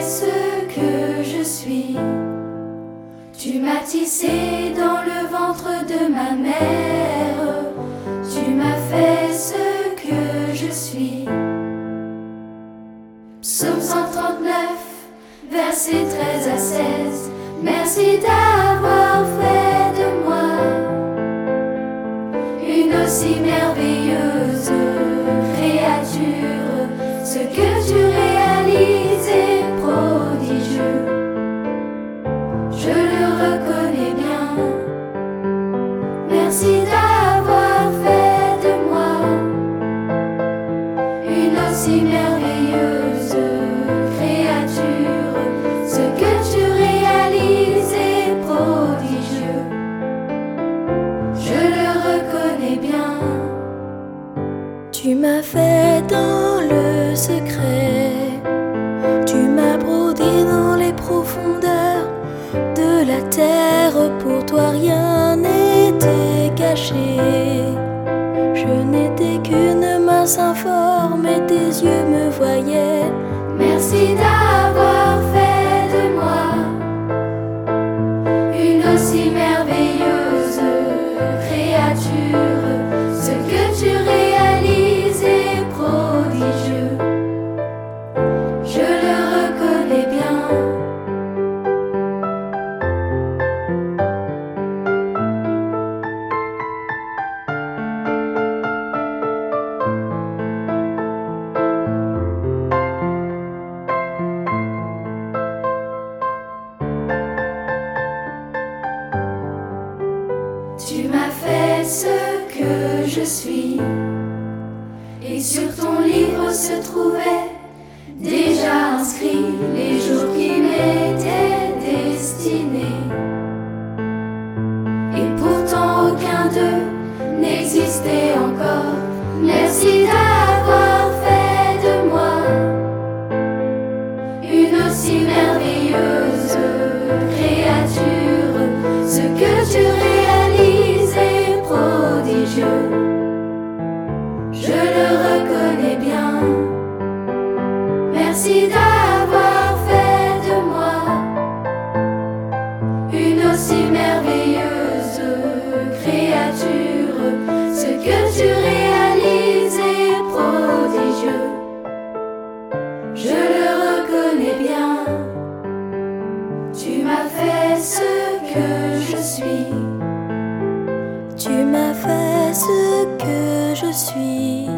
ce que je suis. Tu m'as tissé dans le ventre de ma mère. Tu m'as fait ce que je suis. Psaume 139, versets 13 à 16. Merci d'avoir Je le reconnais bien. Merci d'avoir fait de moi une aussi merveilleuse créature. Ce que tu réalises est prodigieux. Je le reconnais bien. Tu m'as fait dans le secret, masse informe et tes yeux me voyaient. Merci d'avoir Tu m'as fait ce que je suis. Et sur ton livre se trouvaient déjà inscrits les jours qui m'étaient destinés. Et pourtant aucun d'eux n'existait encore. Merci d'avoir fait de moi une aussi merveilleuse Merci d'avoir fait de moi une aussi merveilleuse créature. Ce que tu réalises est prodigieux. Je le reconnais bien. Tu m'as fait ce que je suis. Tu m'as fait ce que je suis.